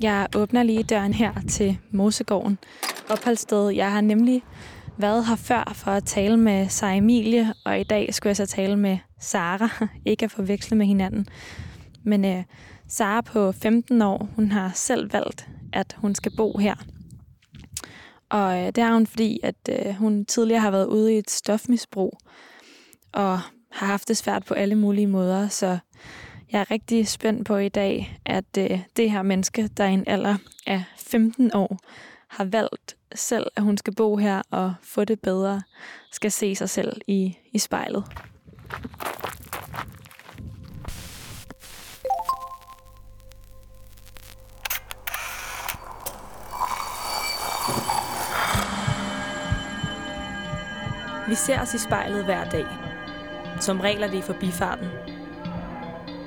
Jeg åbner lige døren her til Mosegården, opholdssted. Jeg har nemlig været her før for at tale med Sara Emilie, og i dag skulle jeg så tale med Sara, ikke at forveksle med hinanden. Men øh, Sara på 15 år, hun har selv valgt, at hun skal bo her. Og øh, det har hun, fordi at øh, hun tidligere har været ude i et stofmisbrug, og har haft det svært på alle mulige måder, så jeg er rigtig spændt på i dag, at øh, det her menneske, der er en alder af 15 år, har valgt selv, at hun skal bo her og få det bedre, skal se sig selv i, i spejlet. Vi ser os i spejlet hver dag. Som regel er det i forbifarten.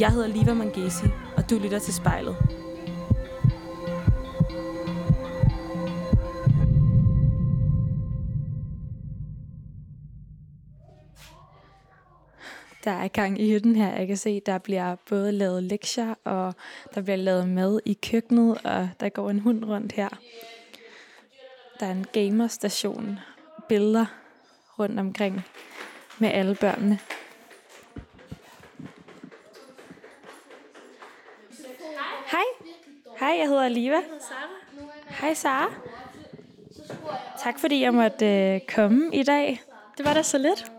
Jeg hedder Liva Mangesi, og du lytter til spejlet. Der er gang i hytten her. Jeg kan se, der bliver både lavet lektier, og der bliver lavet mad i køkkenet, og der går en hund rundt her. Der er en gamerstation, billeder rundt omkring med alle børnene. Hej. Hej, jeg hedder Liva. Hej, Sara. Tak fordi jeg måtte øh, komme i dag. Det var da så lidt.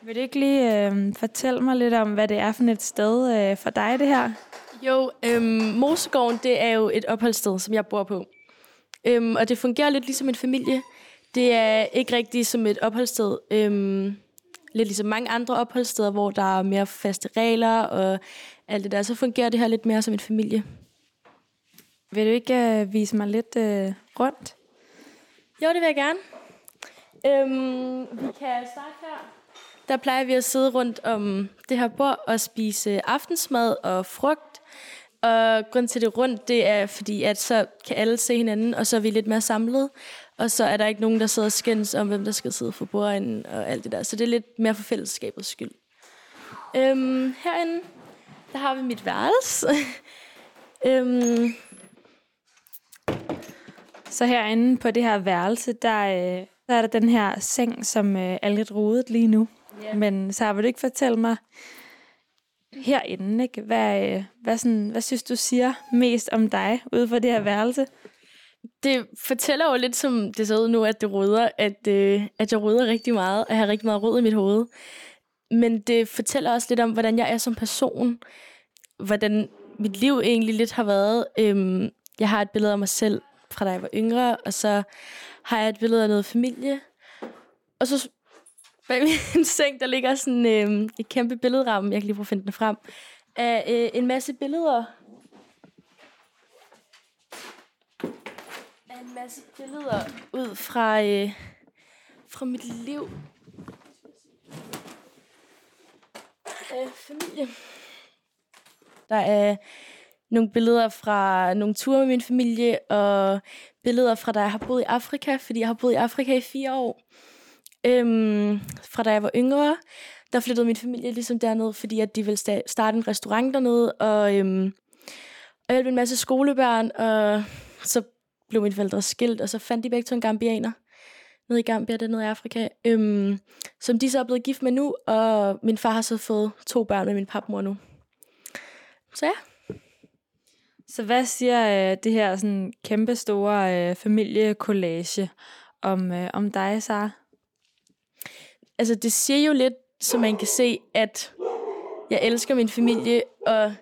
Vil du ikke lige øh, fortælle mig lidt om, hvad det er for et sted øh, for dig, det her? Jo, øhm, Mosegården, det er jo et opholdssted, som jeg bor på. Øhm, og det fungerer lidt ligesom en familie. Det er ikke rigtigt som et opholdssted. Øhm, lidt ligesom mange andre opholdssteder, hvor der er mere faste regler og alt det der. Så fungerer det her lidt mere som en familie. Vil du ikke øh, vise mig lidt øh, rundt? Jo, det vil jeg gerne. Øhm, vi kan starte her. Der plejer vi at sidde rundt om det her bord og spise aftensmad og frugt. Og grund til det rundt, det er fordi, at så kan alle se hinanden, og så er vi lidt mere samlet. Og så er der ikke nogen, der sidder og skændes om, hvem der skal sidde for bordenden og alt det der. Så det er lidt mere for fællesskabets skyld. Øhm, herinde, der har vi mit værelse. øhm, så herinde på det her værelse, der, øh, der er der den her seng, som øh, er lidt rodet lige nu. Ja. Men så vil du ikke fortælle mig herinde, ikke? Hvad, øh, hvad, sådan, hvad synes du siger mest om dig ude på det her værelse? det fortæller jo lidt, som det ser ud nu, at det rydder, at, øh, at jeg rydder rigtig meget, og jeg har rigtig meget rød i mit hoved. Men det fortæller også lidt om, hvordan jeg er som person, hvordan mit liv egentlig lidt har været. Øhm, jeg har et billede af mig selv fra da jeg var yngre, og så har jeg et billede af noget familie. Og så bag min seng, der ligger sådan øh, et kæmpe billedramme, jeg kan lige prøve at finde den frem, af øh, en masse billeder. Af en masse billeder ud fra, øh, fra mit liv. Af familie. Der er nogle billeder fra nogle ture med min familie, og billeder fra da jeg har boet i Afrika, fordi jeg har boet i Afrika i fire år. Øhm, fra da jeg var yngre, der flyttede min familie ligesom derned, fordi at de ville sta- starte en restaurant dernede, og, øhm, og hjælpe en masse skolebørn, og så blev mine forældre skilt, og så fandt de begge to en gambianer nede i Gambia, det nede i Afrika, øhm, som de så er blevet gift med nu, og min far har så fået to børn med min papmor nu. Så ja. Så hvad siger øh, det her sådan kæmpe store øh, familiekollage om, øh, om dig, Sara? altså det siger jo lidt, så man kan se, at jeg elsker min familie, og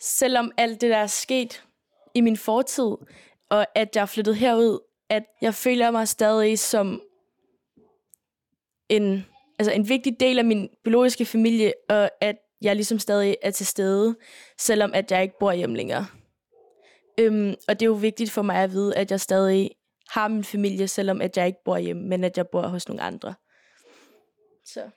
selvom alt det, der er sket i min fortid, og at jeg er flyttet herud, at jeg føler mig stadig som en, altså en vigtig del af min biologiske familie, og at jeg ligesom stadig er til stede, selvom at jeg ikke bor hjemme længere. Øhm, og det er jo vigtigt for mig at vide, at jeg stadig har min familie, selvom at jeg ikke bor hjemme, men at jeg bor hos nogle andre. Så.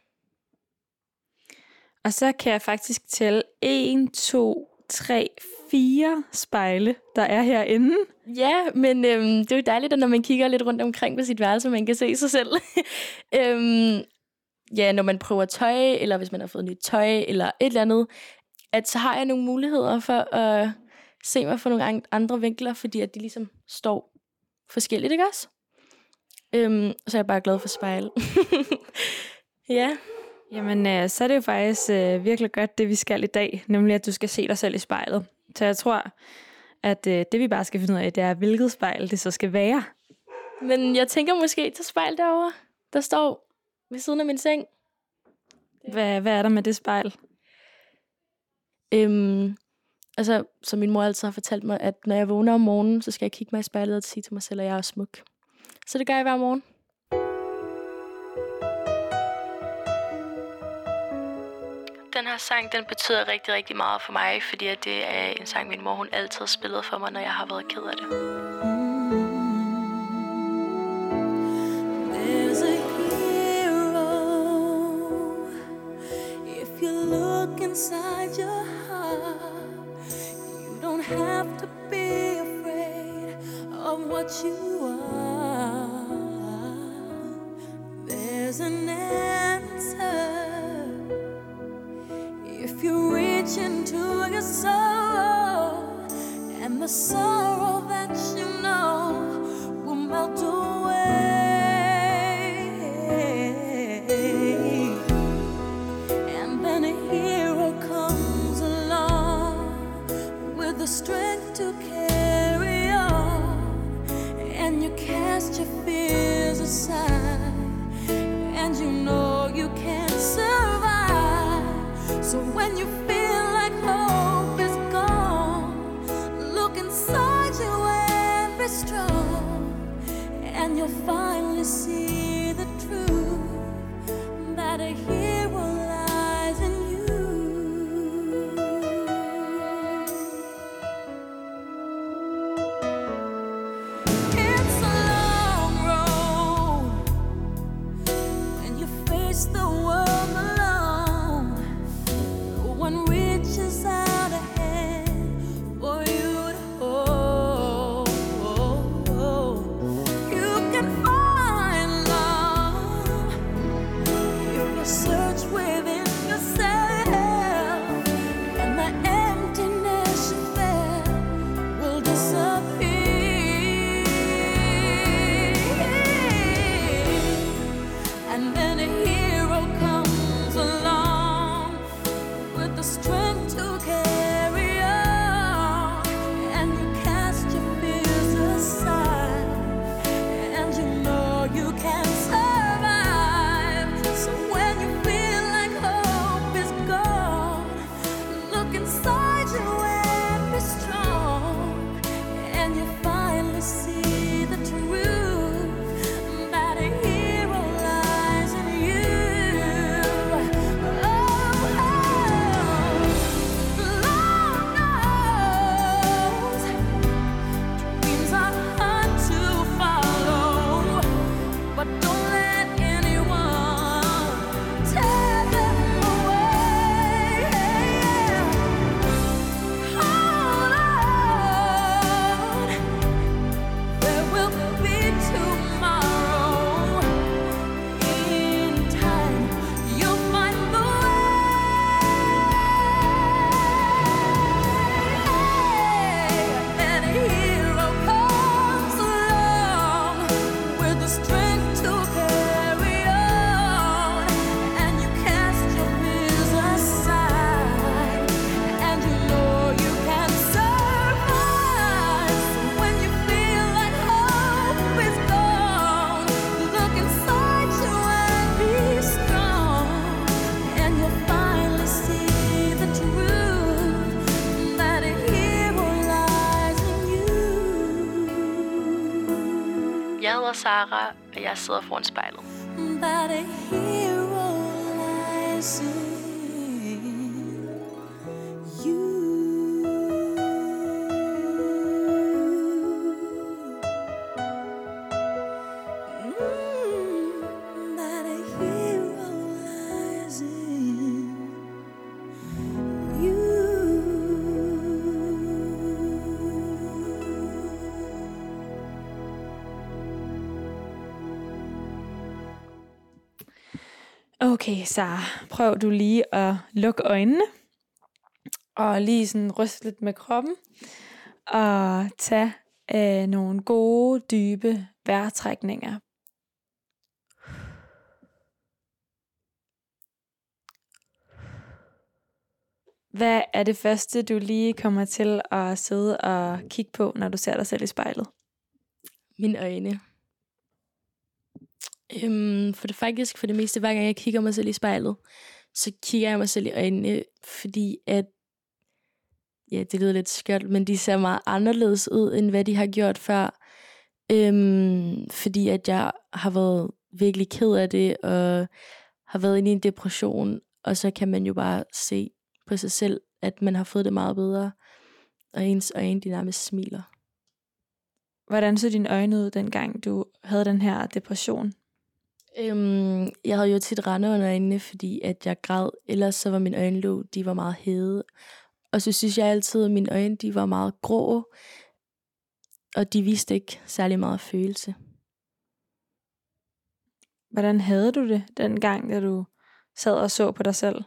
Og så kan jeg faktisk tælle 1, 2, 3, 4 spejle, der er herinde. Ja, men øhm, det er jo dejligt, at når man kigger lidt rundt omkring på sit værelse, man kan se sig selv. øhm, ja, når man prøver tøj, eller hvis man har fået nyt tøj, eller et eller andet, at så har jeg nogle muligheder for at se mig fra nogle andre vinkler, fordi at de ligesom står forskelligt, ikke også? Øhm, så er jeg bare glad for spejl. ja. Jamen, øh, så er det jo faktisk øh, virkelig godt, det vi skal i dag, nemlig at du skal se dig selv i spejlet. Så jeg tror, at øh, det vi bare skal finde ud af, det er, hvilket spejl det så skal være. Men jeg tænker måske til spejl derovre, der står ved siden af min seng. Hvad, hvad er der med det spejl? Øhm, altså, som min mor altid har fortalt mig, at når jeg vågner om morgenen, så skal jeg kigge mig i spejlet og sige til mig selv, at jeg er smuk. Så det gør jeg hver morgen. Den her sang, den betyder rigtig, rigtig meget for mig, fordi at det er en sang, min mor hun altid har spillet for mig, når jeg har været ked af det. There's a hero if you look inside your heart. Have to be afraid of what you are. There's an answer if you reach into your soul and the sorrow that you you'll finally see Sara, og jeg sidder foran spejlet. That Okay, så prøv du lige at lukke øjnene. Og lige sådan ryste lidt med kroppen. Og tage øh, nogle gode, dybe vejrtrækninger. Hvad er det første, du lige kommer til at sidde og kigge på, når du ser dig selv i spejlet? Mine øjne. Øhm, for det faktisk, for det meste, hver gang jeg kigger mig selv i spejlet, så kigger jeg mig selv i øjnene, fordi at, ja, det lyder lidt skørt, men de ser meget anderledes ud, end hvad de har gjort før. Øhm, fordi at jeg har været virkelig ked af det, og har været inde i en depression, og så kan man jo bare se på sig selv, at man har fået det meget bedre, og ens øjne, de nærmest smiler. Hvordan så dine øjne ud, dengang du havde den her depression? Øhm, jeg havde jo tit rende under øjnene, fordi at jeg græd. Ellers så var mine øjenlåg, de var meget hede. Og så synes jeg altid, at mine øjne, de var meget grå. Og de viste ikke særlig meget følelse. Hvordan havde du det dengang, da du sad og så på dig selv?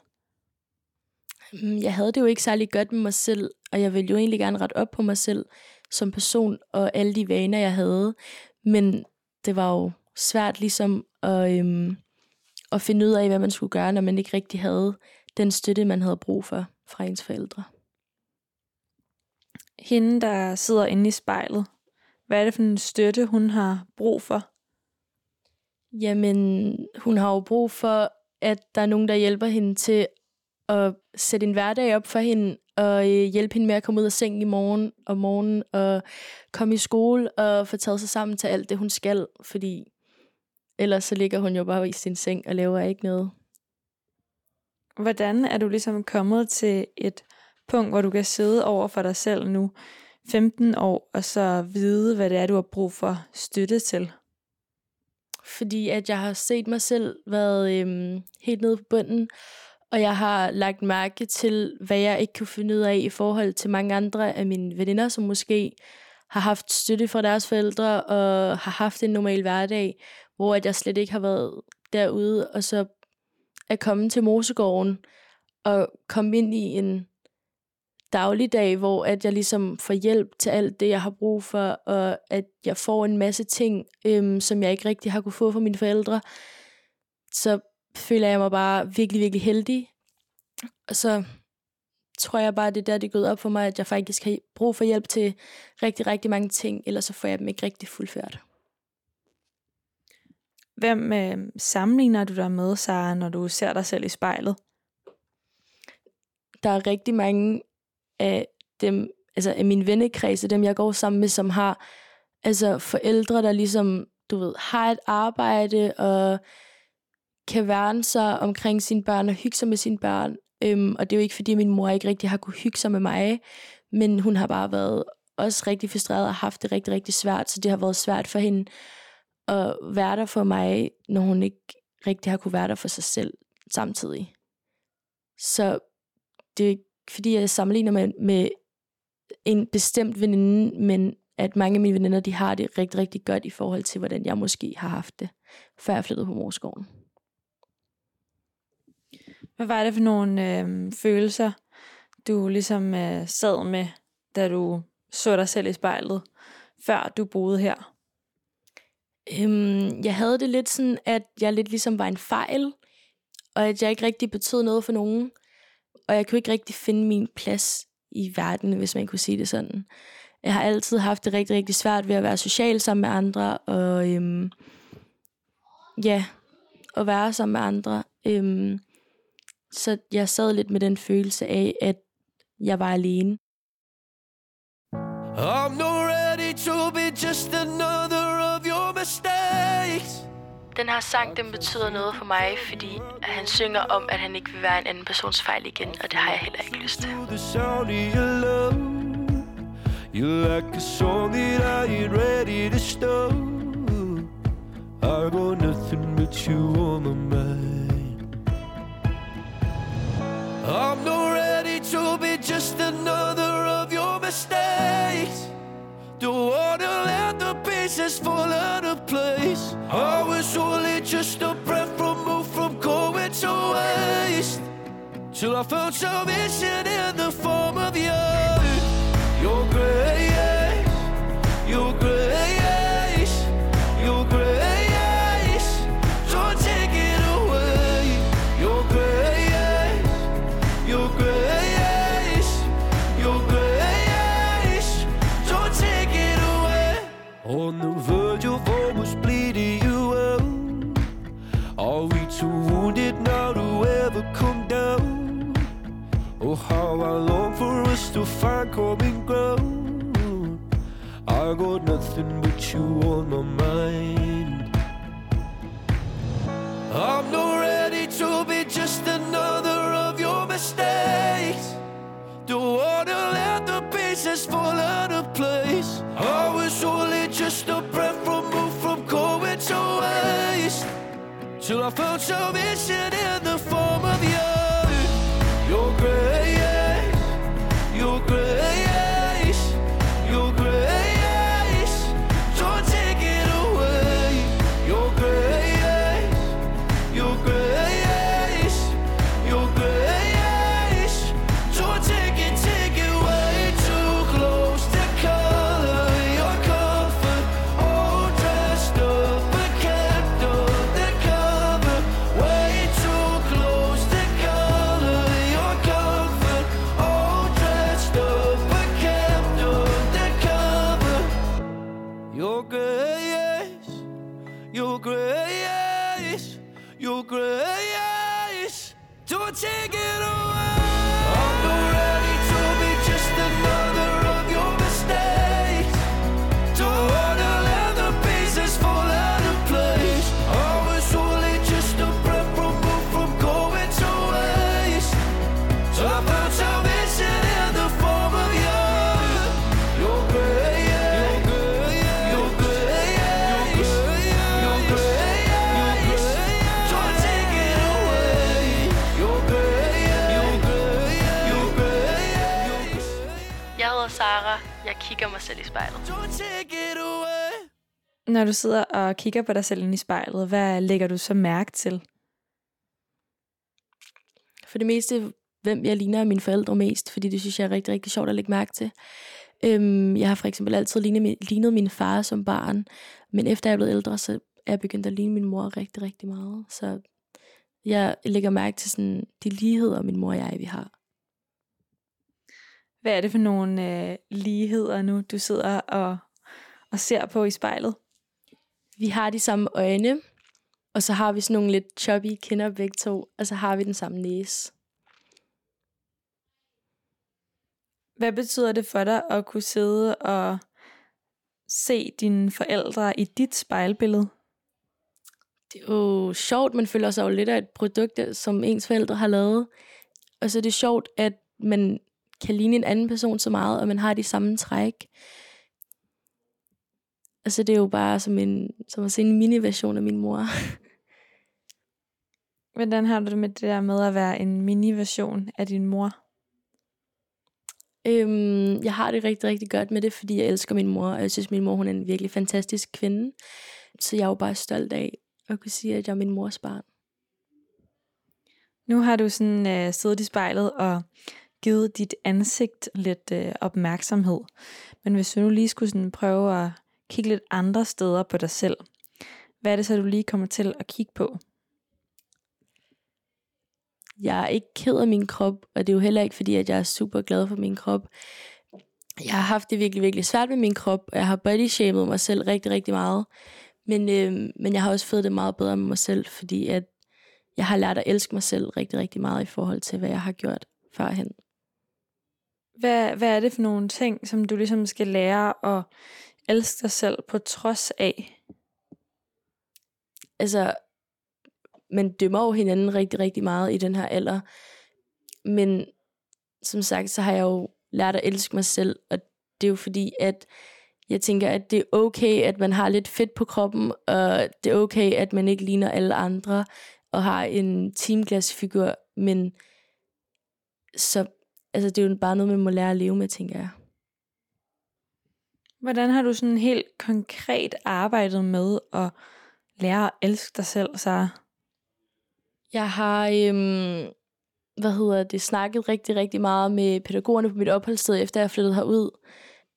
Øhm, jeg havde det jo ikke særlig godt med mig selv, og jeg ville jo egentlig gerne rette op på mig selv som person og alle de vaner, jeg havde. Men det var jo svært ligesom at, øhm, at finde ud af, hvad man skulle gøre, når man ikke rigtig havde den støtte, man havde brug for fra ens forældre. Hende, der sidder inde i spejlet, hvad er det for en støtte, hun har brug for? Jamen, hun har jo brug for, at der er nogen, der hjælper hende til at sætte en hverdag op for hende, og øh, hjælpe hende med at komme ud af sengen i morgen og morgen, og komme i skole og få taget sig sammen til alt det, hun skal, fordi ellers så ligger hun jo bare i sin seng og laver ikke noget. Hvordan er du ligesom kommet til et punkt, hvor du kan sidde over for dig selv nu, 15 år, og så vide, hvad det er, du har brug for støtte til? Fordi at jeg har set mig selv været øhm, helt nede på bunden, og jeg har lagt mærke til, hvad jeg ikke kunne finde ud af i forhold til mange andre af mine veninder, som måske har haft støtte fra deres forældre og har haft en normal hverdag, hvor at jeg slet ikke har været derude, og så at komme til Mosegården og komme ind i en dagligdag, hvor at jeg ligesom får hjælp til alt det, jeg har brug for, og at jeg får en masse ting, øhm, som jeg ikke rigtig har kunne få fra mine forældre, så føler jeg mig bare virkelig, virkelig heldig. Og så tror jeg bare, det er der, det er gået op for mig, at jeg faktisk har brug for hjælp til rigtig, rigtig mange ting, ellers så får jeg dem ikke rigtig fuldført. Hvem øh, sammenligner du dig med, Sara, når du ser dig selv i spejlet? Der er rigtig mange af dem, altså af min vennekredse, dem jeg går sammen med, som har altså forældre, der ligesom, du ved, har et arbejde og kan værne sig omkring sine børn og hygge sig med sine børn. Øhm, og det er jo ikke, fordi min mor ikke rigtig har kunne hygge sig med mig, men hun har bare været også rigtig frustreret og haft det rigtig, rigtig svært, så det har været svært for hende at være der for mig, når hun ikke rigtig har kunne være der for sig selv samtidig. Så det er ikke, fordi jeg sammenligner med, med en bestemt veninde, men at mange af mine veninder, de har det rigtig, rigtig godt i forhold til, hvordan jeg måske har haft det, før jeg flyttede på morskoven. Hvad var det for nogle øh, følelser, du ligesom øh, sad med, da du så dig selv i spejlet, før du boede her? Øhm, jeg havde det lidt sådan, at jeg lidt ligesom var en fejl, og at jeg ikke rigtig betød noget for nogen. Og jeg kunne ikke rigtig finde min plads i verden, hvis man kunne sige det sådan. Jeg har altid haft det rigtig, rigtig svært ved at være social sammen med andre, og øhm, ja, at være sammen med andre. Øhm, så jeg sad lidt med den følelse af, at jeg var alene. I'm not ready to be just another. Den her sang, den betyder noget for mig, fordi at han synger om, at han ikke vil være en anden persons fejl igen, og det har jeg heller ikke lyst til. You're like a song that I ain't ready to stop. I got nothing but you on my mind. I'm not ready to be just another of your mistakes. Don't wanna let the pieces fall out of place. I was only just a breath removed from going to waste. Till I found salvation in the form of you. Your grace, your grace. Når du sidder og kigger på dig selv ind i spejlet, hvad lægger du så mærke til? For det meste, hvem jeg ligner mine forældre mest, fordi det synes jeg er rigtig, rigtig sjovt at lægge mærke til. Øhm, jeg har for eksempel altid lignet min, lignet min far som barn, men efter jeg er blevet ældre, så er jeg begyndt at ligne min mor rigtig, rigtig meget. Så jeg lægger mærke til sådan, de ligheder, min mor og jeg vi har. Hvad er det for nogle øh, ligheder nu, du sidder og, og ser på i spejlet? Vi har de samme øjne, og så har vi sådan nogle lidt choppy kinder begge to, og så har vi den samme næse. Hvad betyder det for dig at kunne sidde og se dine forældre i dit spejlbillede? Det er jo sjovt, man føler sig jo lidt af et produkt, som ens forældre har lavet. Og så er det sjovt, at man kan ligne en anden person så meget, og man har de samme træk. Altså det er jo bare som, en, som at se en mini-version af min mor. Hvordan har du det med det der med at være en mini-version af din mor? Øhm, jeg har det rigtig, rigtig godt med det, fordi jeg elsker min mor, og jeg synes, min mor hun er en virkelig fantastisk kvinde. Så jeg er jo bare stolt af at kunne sige, at jeg er min mors barn. Nu har du sådan øh, siddet i spejlet og givet dit ansigt lidt øh, opmærksomhed. Men hvis du nu lige skulle sådan prøve at kigge lidt andre steder på dig selv, hvad er det så, du lige kommer til at kigge på? Jeg er ikke ked af min krop, og det er jo heller ikke fordi, at jeg er super glad for min krop. Jeg har haft det virkelig, virkelig svært med min krop, og jeg har body shamed mig selv rigtig, rigtig meget. Men, øh, men jeg har også fået det meget bedre med mig selv, fordi at jeg har lært at elske mig selv rigtig, rigtig meget i forhold til, hvad jeg har gjort førhen. Hvad, hvad er det for nogle ting, som du ligesom skal lære at elske dig selv på trods af? altså, man dømmer jo hinanden rigtig, rigtig meget i den her alder. Men som sagt, så har jeg jo lært at elske mig selv, og det er jo fordi, at jeg tænker, at det er okay, at man har lidt fedt på kroppen, og det er okay, at man ikke ligner alle andre, og har en teamglasfigur, men så, altså det er jo bare noget, man må lære at leve med, tænker jeg. Hvordan har du sådan helt konkret arbejdet med at lære at elske dig selv, så? Jeg har øhm, hvad hedder det, snakket rigtig, rigtig meget med pædagogerne på mit opholdssted, efter jeg flyttede herud.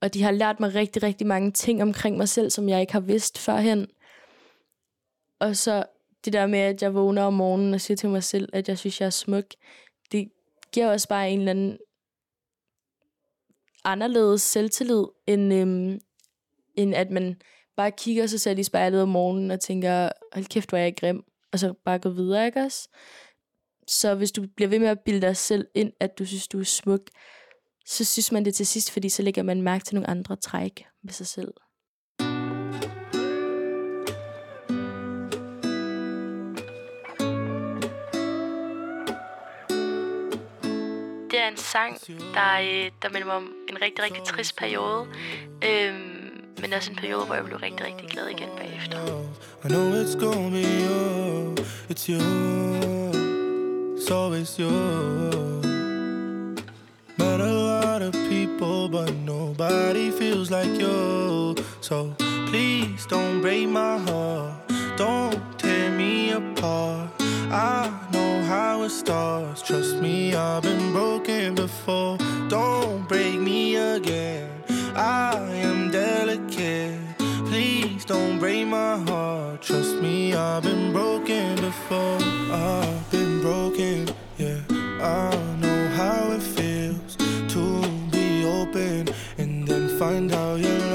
Og de har lært mig rigtig, rigtig mange ting omkring mig selv, som jeg ikke har vidst førhen. Og så det der med, at jeg vågner om morgenen og siger til mig selv, at jeg synes, jeg er smuk, det giver også bare en eller anden anderledes selvtillid, end, øhm, end at man bare kigger sig selv i spejlet om morgenen og tænker, hold kæft, hvor er jeg grim, og så bare gå videre, ikke også? Så hvis du bliver ved med at bilde dig selv ind, at du synes, du er smuk, så synes man det til sidst, fordi så lægger man mærke til nogle andre træk ved sig selv. Er en sang, der, øh, der minder mig om en rigtig, rigtig trist periode. Øhm, men også en periode, hvor jeg blev rigtig, rigtig glad igen bagefter. I know it's gonna be you, it's you, it's always you. Met a lot of people, but nobody feels like you. So please don't break my heart, don't tear me apart. I how it starts, trust me, I've been broken before. Don't break me again, I am delicate. Please don't break my heart. Trust me, I've been broken before. I've been broken, yeah. I know how it feels to be open and then find out your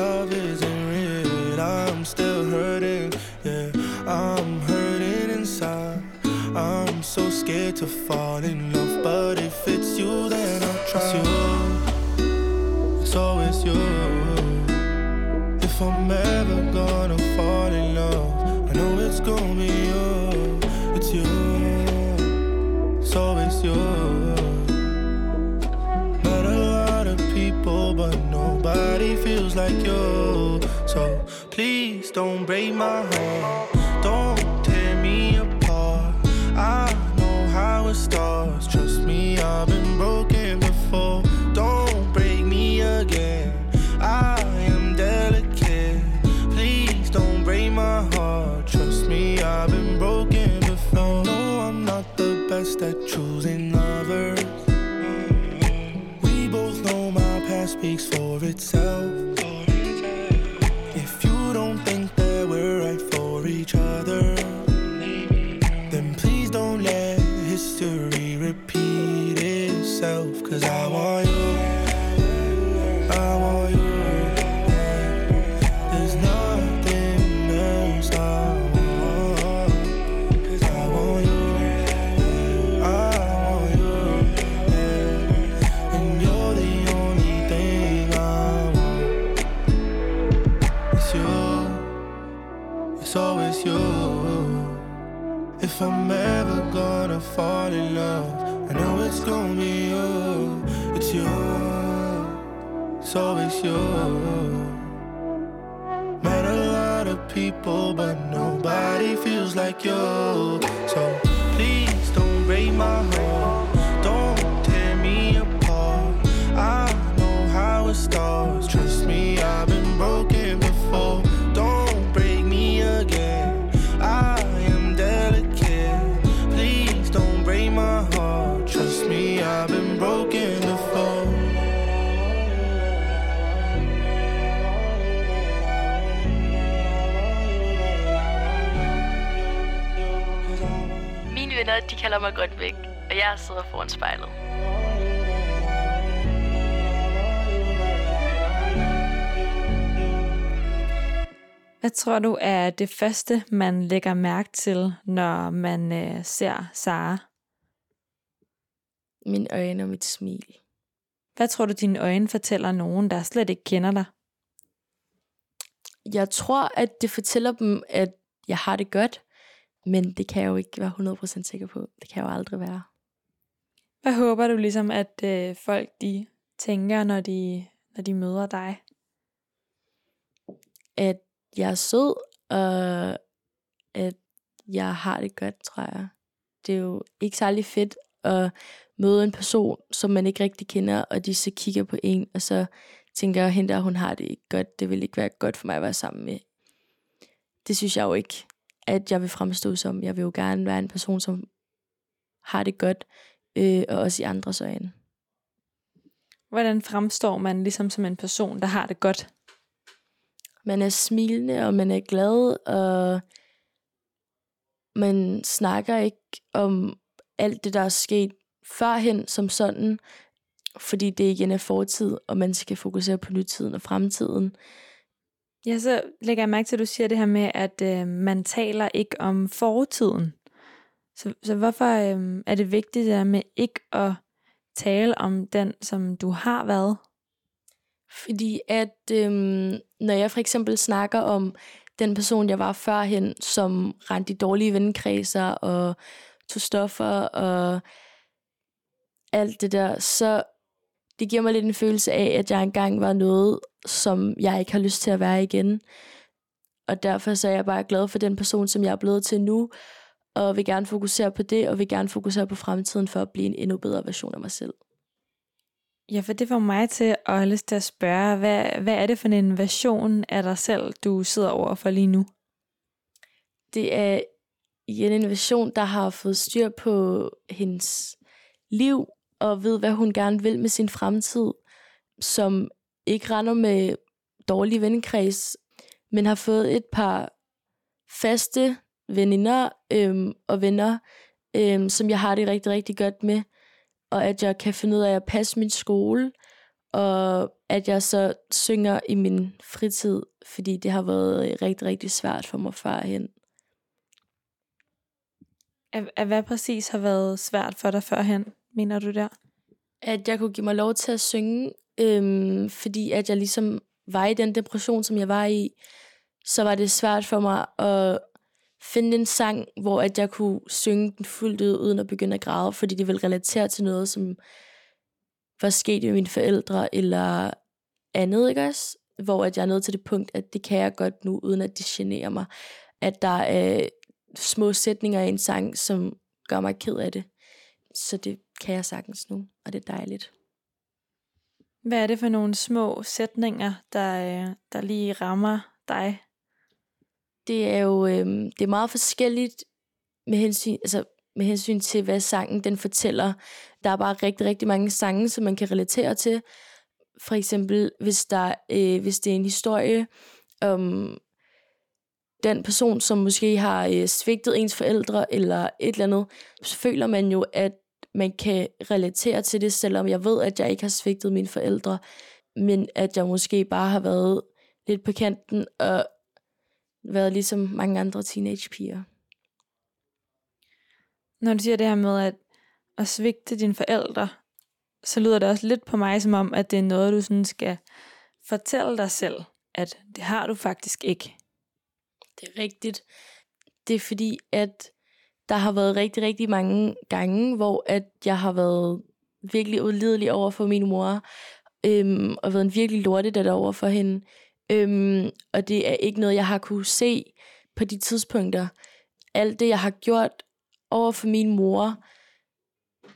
so scared to fall in love, but if it's you, then I'll trust you. It's always you. If I'm ever gonna fall in love, I know it's gonna be you. It's you. It's always you. Met a lot of people, but nobody feels like you. So please don't break my heart. It starts. Trust me, I've been broken before. Don't break me again. I am delicate. Please don't break my heart. Trust me, I've been broken before. No, I'm not the best at choosing lovers. We both know my past speaks for itself. Kalder mig godt væk, og jeg sidder foran spejlet. Hvad tror du er det første, man lægger mærke til, når man øh, ser Sara? Mine øjne og mit smil. Hvad tror du, dine øjne fortæller nogen, der slet ikke kender dig? Jeg tror, at det fortæller dem, at jeg har det godt, men det kan jeg jo ikke være 100% sikker på. Det kan jeg jo aldrig være. Hvad håber du ligesom, at øh, folk de tænker, når de, når de møder dig? At jeg er sød, og at jeg har det godt, tror jeg. Det er jo ikke særlig fedt at møde en person, som man ikke rigtig kender, og de så kigger på en, og så tænker, at hende der, hun har det ikke godt. Det vil ikke være godt for mig at være sammen med. Det synes jeg jo ikke, at jeg vil fremstå som. Jeg vil jo gerne være en person, som har det godt øh, og også i andres øjne. Hvordan fremstår man ligesom som en person, der har det godt? Man er smilende, og man er glad, og man snakker ikke om alt det, der er sket førhen som sådan, fordi det igen er fortid, og man skal fokusere på nutiden og fremtiden. Ja, så lægger jeg mærke til, at du siger det her med, at øh, man taler ikke om fortiden. Så, så hvorfor øh, er det vigtigt det der med ikke at tale om den, som du har været? Fordi at øh, når jeg for eksempel snakker om den person, jeg var førhen, som rendte i dårlige vennekredser og tog stoffer og alt det der, så det giver mig lidt en følelse af, at jeg engang var noget, som jeg ikke har lyst til at være igen. Og derfor så er jeg bare glad for den person, som jeg er blevet til nu, og vil gerne fokusere på det, og vil gerne fokusere på fremtiden for at blive en endnu bedre version af mig selv. Ja, for det får mig til at have lyst til at spørge, hvad, hvad er det for en version af dig selv, du sidder over for lige nu? Det er igen en version, der har fået styr på hendes liv, og ved, hvad hun gerne vil med sin fremtid, som ikke render med dårlig vennekreds, men har fået et par faste veninder øhm, og venner, øhm, som jeg har det rigtig, rigtig godt med. Og at jeg kan finde ud af at passe min skole, og at jeg så synger i min fritid, fordi det har været øh, rigtig, rigtig svært for mig førhen. At, at hvad præcis har været svært for dig førhen, mener du der? At jeg kunne give mig lov til at synge, øhm, fordi at jeg ligesom var i den depression, som jeg var i, så var det svært for mig at finde en sang, hvor at jeg kunne synge den fuldt ud, uden at begynde at græde, fordi det ville relatere til noget, som var sket med mine forældre, eller andet, ikke også? Hvor at jeg er nået til det punkt, at det kan jeg godt nu, uden at det generer mig. At der er små sætninger i en sang, som gør mig ked af det. Så det kan jeg sagtens nu, og det er dejligt. Hvad er det for nogle små sætninger, der, øh, der lige rammer dig? Det er jo øh, det er meget forskelligt med hensyn, altså med hensyn til, hvad sangen den fortæller. Der er bare rigtig, rigtig mange sange, som man kan relatere til. For eksempel, hvis, der, øh, hvis det er en historie om den person, som måske har øh, svigtet ens forældre eller et eller andet, så føler man jo, at man kan relatere til det, selvom jeg ved, at jeg ikke har svigtet mine forældre, men at jeg måske bare har været lidt på kanten og været ligesom mange andre teenagepiger. Når du siger det her med at, at svigte dine forældre, så lyder det også lidt på mig som om, at det er noget, du sådan skal fortælle dig selv, at det har du faktisk ikke. Det er rigtigt. Det er fordi, at der har været rigtig, rigtig mange gange, hvor at jeg har været virkelig udlidelig over for min mor, øhm, og været en virkelig lortedatter over for hende. Øhm, og det er ikke noget, jeg har kunne se på de tidspunkter. Alt det, jeg har gjort over for min mor,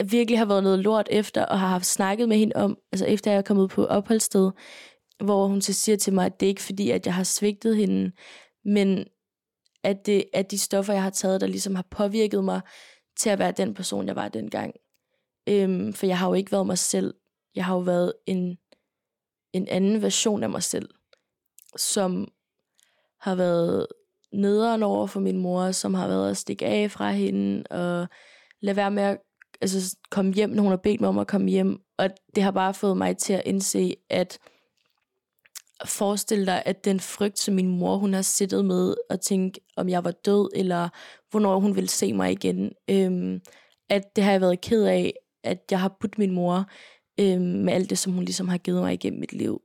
virkelig har været noget lort efter, og har haft snakket med hende om, altså efter jeg er kommet på opholdssted, hvor hun så siger til mig, at det er ikke fordi, at jeg har svigtet hende, men at det er de stoffer, jeg har taget, der ligesom har påvirket mig til at være den person, jeg var dengang. Øhm, for jeg har jo ikke været mig selv. Jeg har jo været en, en anden version af mig selv, som har været nederen over for min mor, som har været at stikke af fra hende, og lade være med at altså, komme hjem, når hun har bedt mig om at komme hjem. Og det har bare fået mig til at indse, at forestille dig, at den frygt, som min mor hun har siddet med, og tænke, om jeg var død, eller hvornår hun ville se mig igen, øhm, at det har jeg været ked af, at jeg har budt min mor øhm, med alt det, som hun ligesom har givet mig igennem mit liv.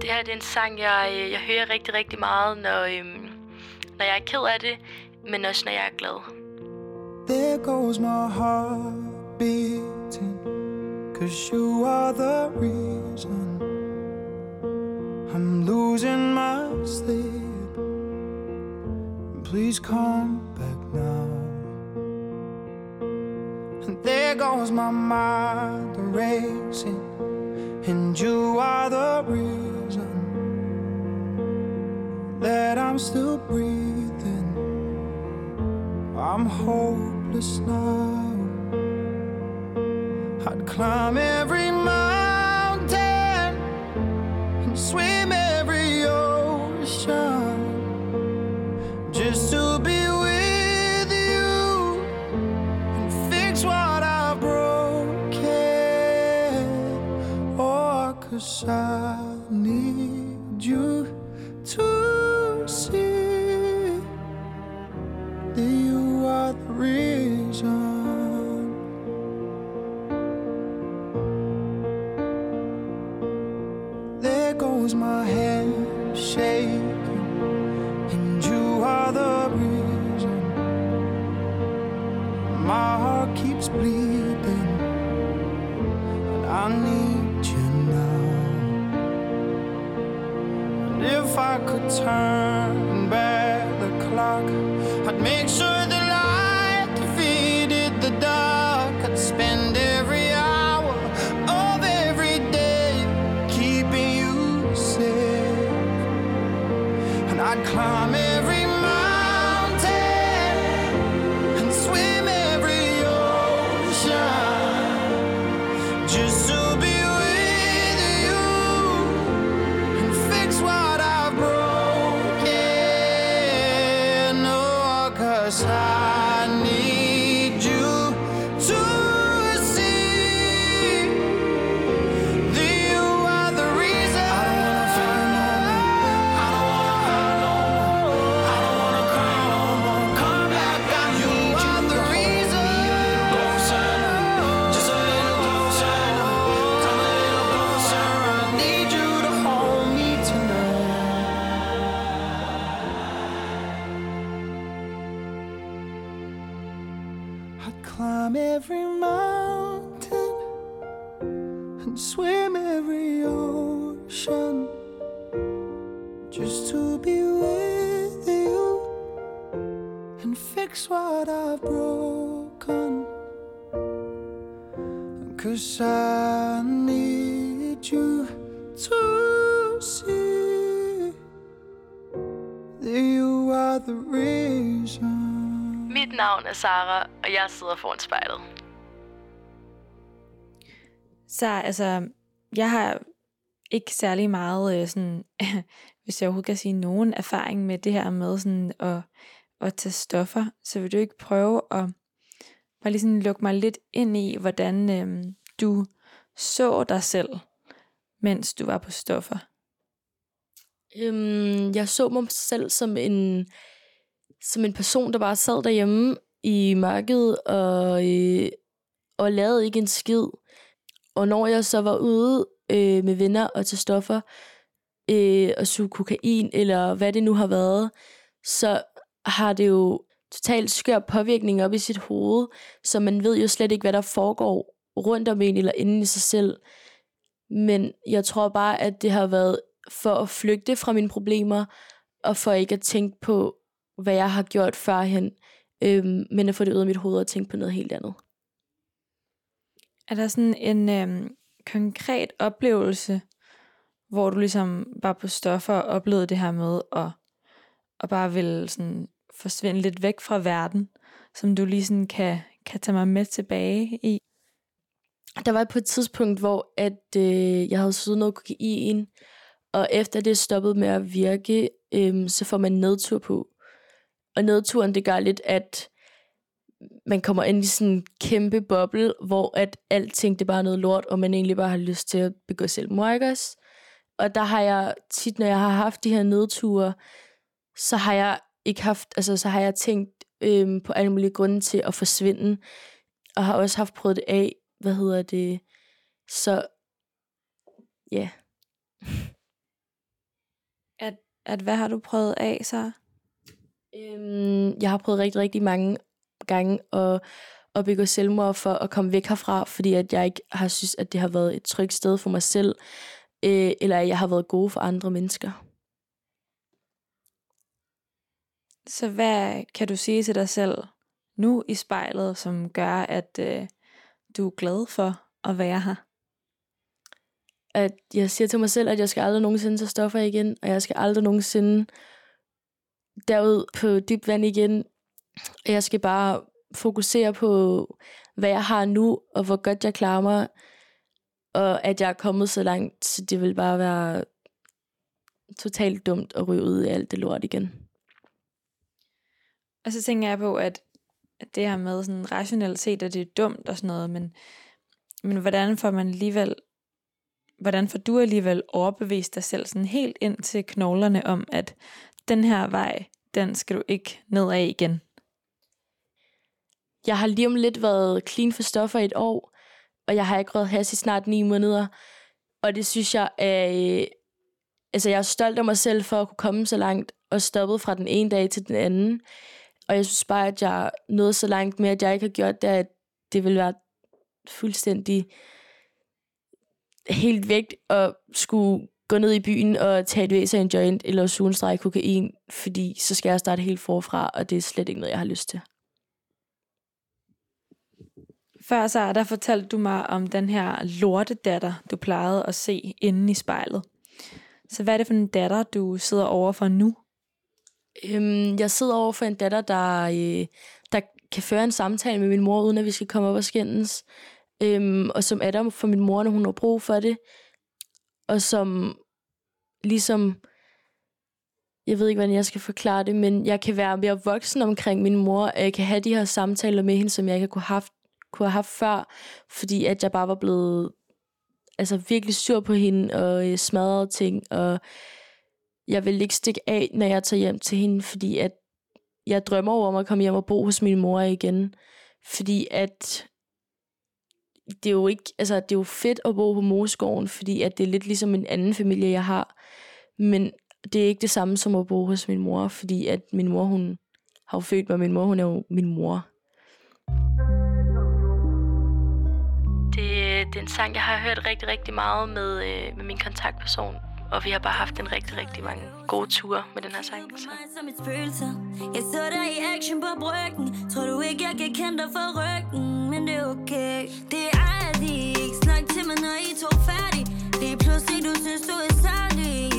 Det her det er en sang, jeg, øh, jeg hører rigtig, rigtig meget, når, øhm, når jeg er ked af det, men også når jeg er glad. There goes my heart beating, cause you are the reason I'm losing my sleep. Please come back now. And there goes my mind racing, and you are the reason that I'm still breathing. I'm hopeless now. I'd climb every mountain and swim every fix what I've broken. Cause I need you to see that you are the reason. Mit navn er Sara, og jeg sidder foran spejlet. Så altså, jeg har ikke særlig meget, øh, sådan, hvis jeg overhovedet kan sige, nogen erfaring med det her med sådan at, at tage stoffer. Så vil du ikke prøve at bare lige sådan lukke mig lidt ind i, hvordan øh, du så dig selv, mens du var på stoffer? Øhm, jeg så mig selv som en, som en person, der bare sad derhjemme i mørket og, øh, og lavede ikke en skid. Og når jeg så var ude øh, med venner og til stoffer, øh, og suge kokain, eller hvad det nu har været, så har det jo totalt skør påvirkning op i sit hoved, så man ved jo slet ikke, hvad der foregår rundt om en eller inden i sig selv. Men jeg tror bare, at det har været for at flygte fra mine problemer, og for ikke at tænke på, hvad jeg har gjort førhen, øhm, men at få det ud af mit hoved og tænke på noget helt andet. Er der sådan en øhm, konkret oplevelse, hvor du ligesom var på stoffer og oplevede det her med at, at bare ville sådan forsvinde lidt væk fra verden, som du lige sådan kan, kan tage mig med tilbage i? Der var på et tidspunkt, hvor at, øh, jeg havde siddet noget kokain, og efter det stoppede med at virke, øh, så får man nedtur på. Og nedturen, det gør lidt, at man kommer ind i sådan en kæmpe boble, hvor at alting det er bare noget lort, og man egentlig bare har lyst til at begå selvmord, ikke også? Og der har jeg tit, når jeg har haft de her nedture, så har jeg ikke haft, altså så har jeg tænkt øhm, på alle mulige grunde til at forsvinde, og har også haft prøvet det af, hvad hedder det, så ja. At, at hvad har du prøvet af så? Øhm, jeg har prøvet rigtig, rigtig mange gange at, at begå selvmord for at komme væk herfra, fordi at jeg ikke har synes, at det har været et trygt sted for mig selv, øh, eller at jeg har været god for andre mennesker. Så hvad kan du sige til dig selv nu i spejlet, som gør, at øh, du er glad for at være her? At jeg siger til mig selv, at jeg skal aldrig nogensinde tage stoffer igen, og jeg skal aldrig nogensinde derud på dybt vand igen. Jeg skal bare fokusere på, hvad jeg har nu, og hvor godt jeg klarer mig, og at jeg er kommet så langt, så det vil bare være totalt dumt at ryge ud i alt det lort igen. Og så tænker jeg på, at, at det her med sådan rationelt set, at det er dumt og sådan noget, men, men hvordan får man alligevel, hvordan får du alligevel overbevist dig selv sådan helt ind til knoglerne om, at den her vej, den skal du ikke ned af igen? Jeg har lige om lidt været clean for stoffer i et år, og jeg har ikke røget has i snart ni måneder. Og det synes jeg er... Øh, altså, jeg er stolt af mig selv for at kunne komme så langt, og stoppet fra den ene dag til den anden. Og jeg synes bare, at jeg nåede så langt med, at jeg ikke har gjort det, at det vil være fuldstændig helt væk at skulle gå ned i byen og tage et væs af en joint eller suge en streg kokain, fordi så skal jeg starte helt forfra, og det er slet ikke noget, jeg har lyst til. Før så der fortalte du mig om den her lortedatter, du plejede at se inde i spejlet. Så hvad er det for en datter, du sidder over for nu? Øhm, jeg sidder over for en datter, der, øh, der kan føre en samtale med min mor, uden at vi skal komme op og skændes. Øhm, og som er der for min mor, når hun har brug for det. Og som ligesom... Jeg ved ikke, hvordan jeg skal forklare det, men jeg kan være mere voksen omkring min mor, og jeg kan have de her samtaler med hende, som jeg ikke kunne have haft, kunne have haft før, fordi at jeg bare var blevet altså virkelig sur på hende og øh, smadrede ting, og jeg vil ikke stikke af, når jeg tager hjem til hende, fordi at jeg drømmer over om at komme hjem og bo hos min mor igen. Fordi at det er jo ikke, altså det er jo fedt at bo på Moskoven, fordi at det er lidt ligesom en anden familie, jeg har. Men det er ikke det samme som at bo hos min mor, fordi at min mor, hun har jo født mig, min mor, hun er jo min mor. Det, det er en sang, jeg har hørt rigtig, rigtig meget med, øh, med min kontaktperson. Og vi har bare haft en rigtig, rigtig mange gode ture med den her sang. Så. Spøgelse Jeg så dig i action på bryggen. Tror du ikke, jeg kan kende dig for ryggen? Men det er okay. Det er aldrig Ikke snak til mig, når I to færdig Lige pludselig, du synes, du er særlig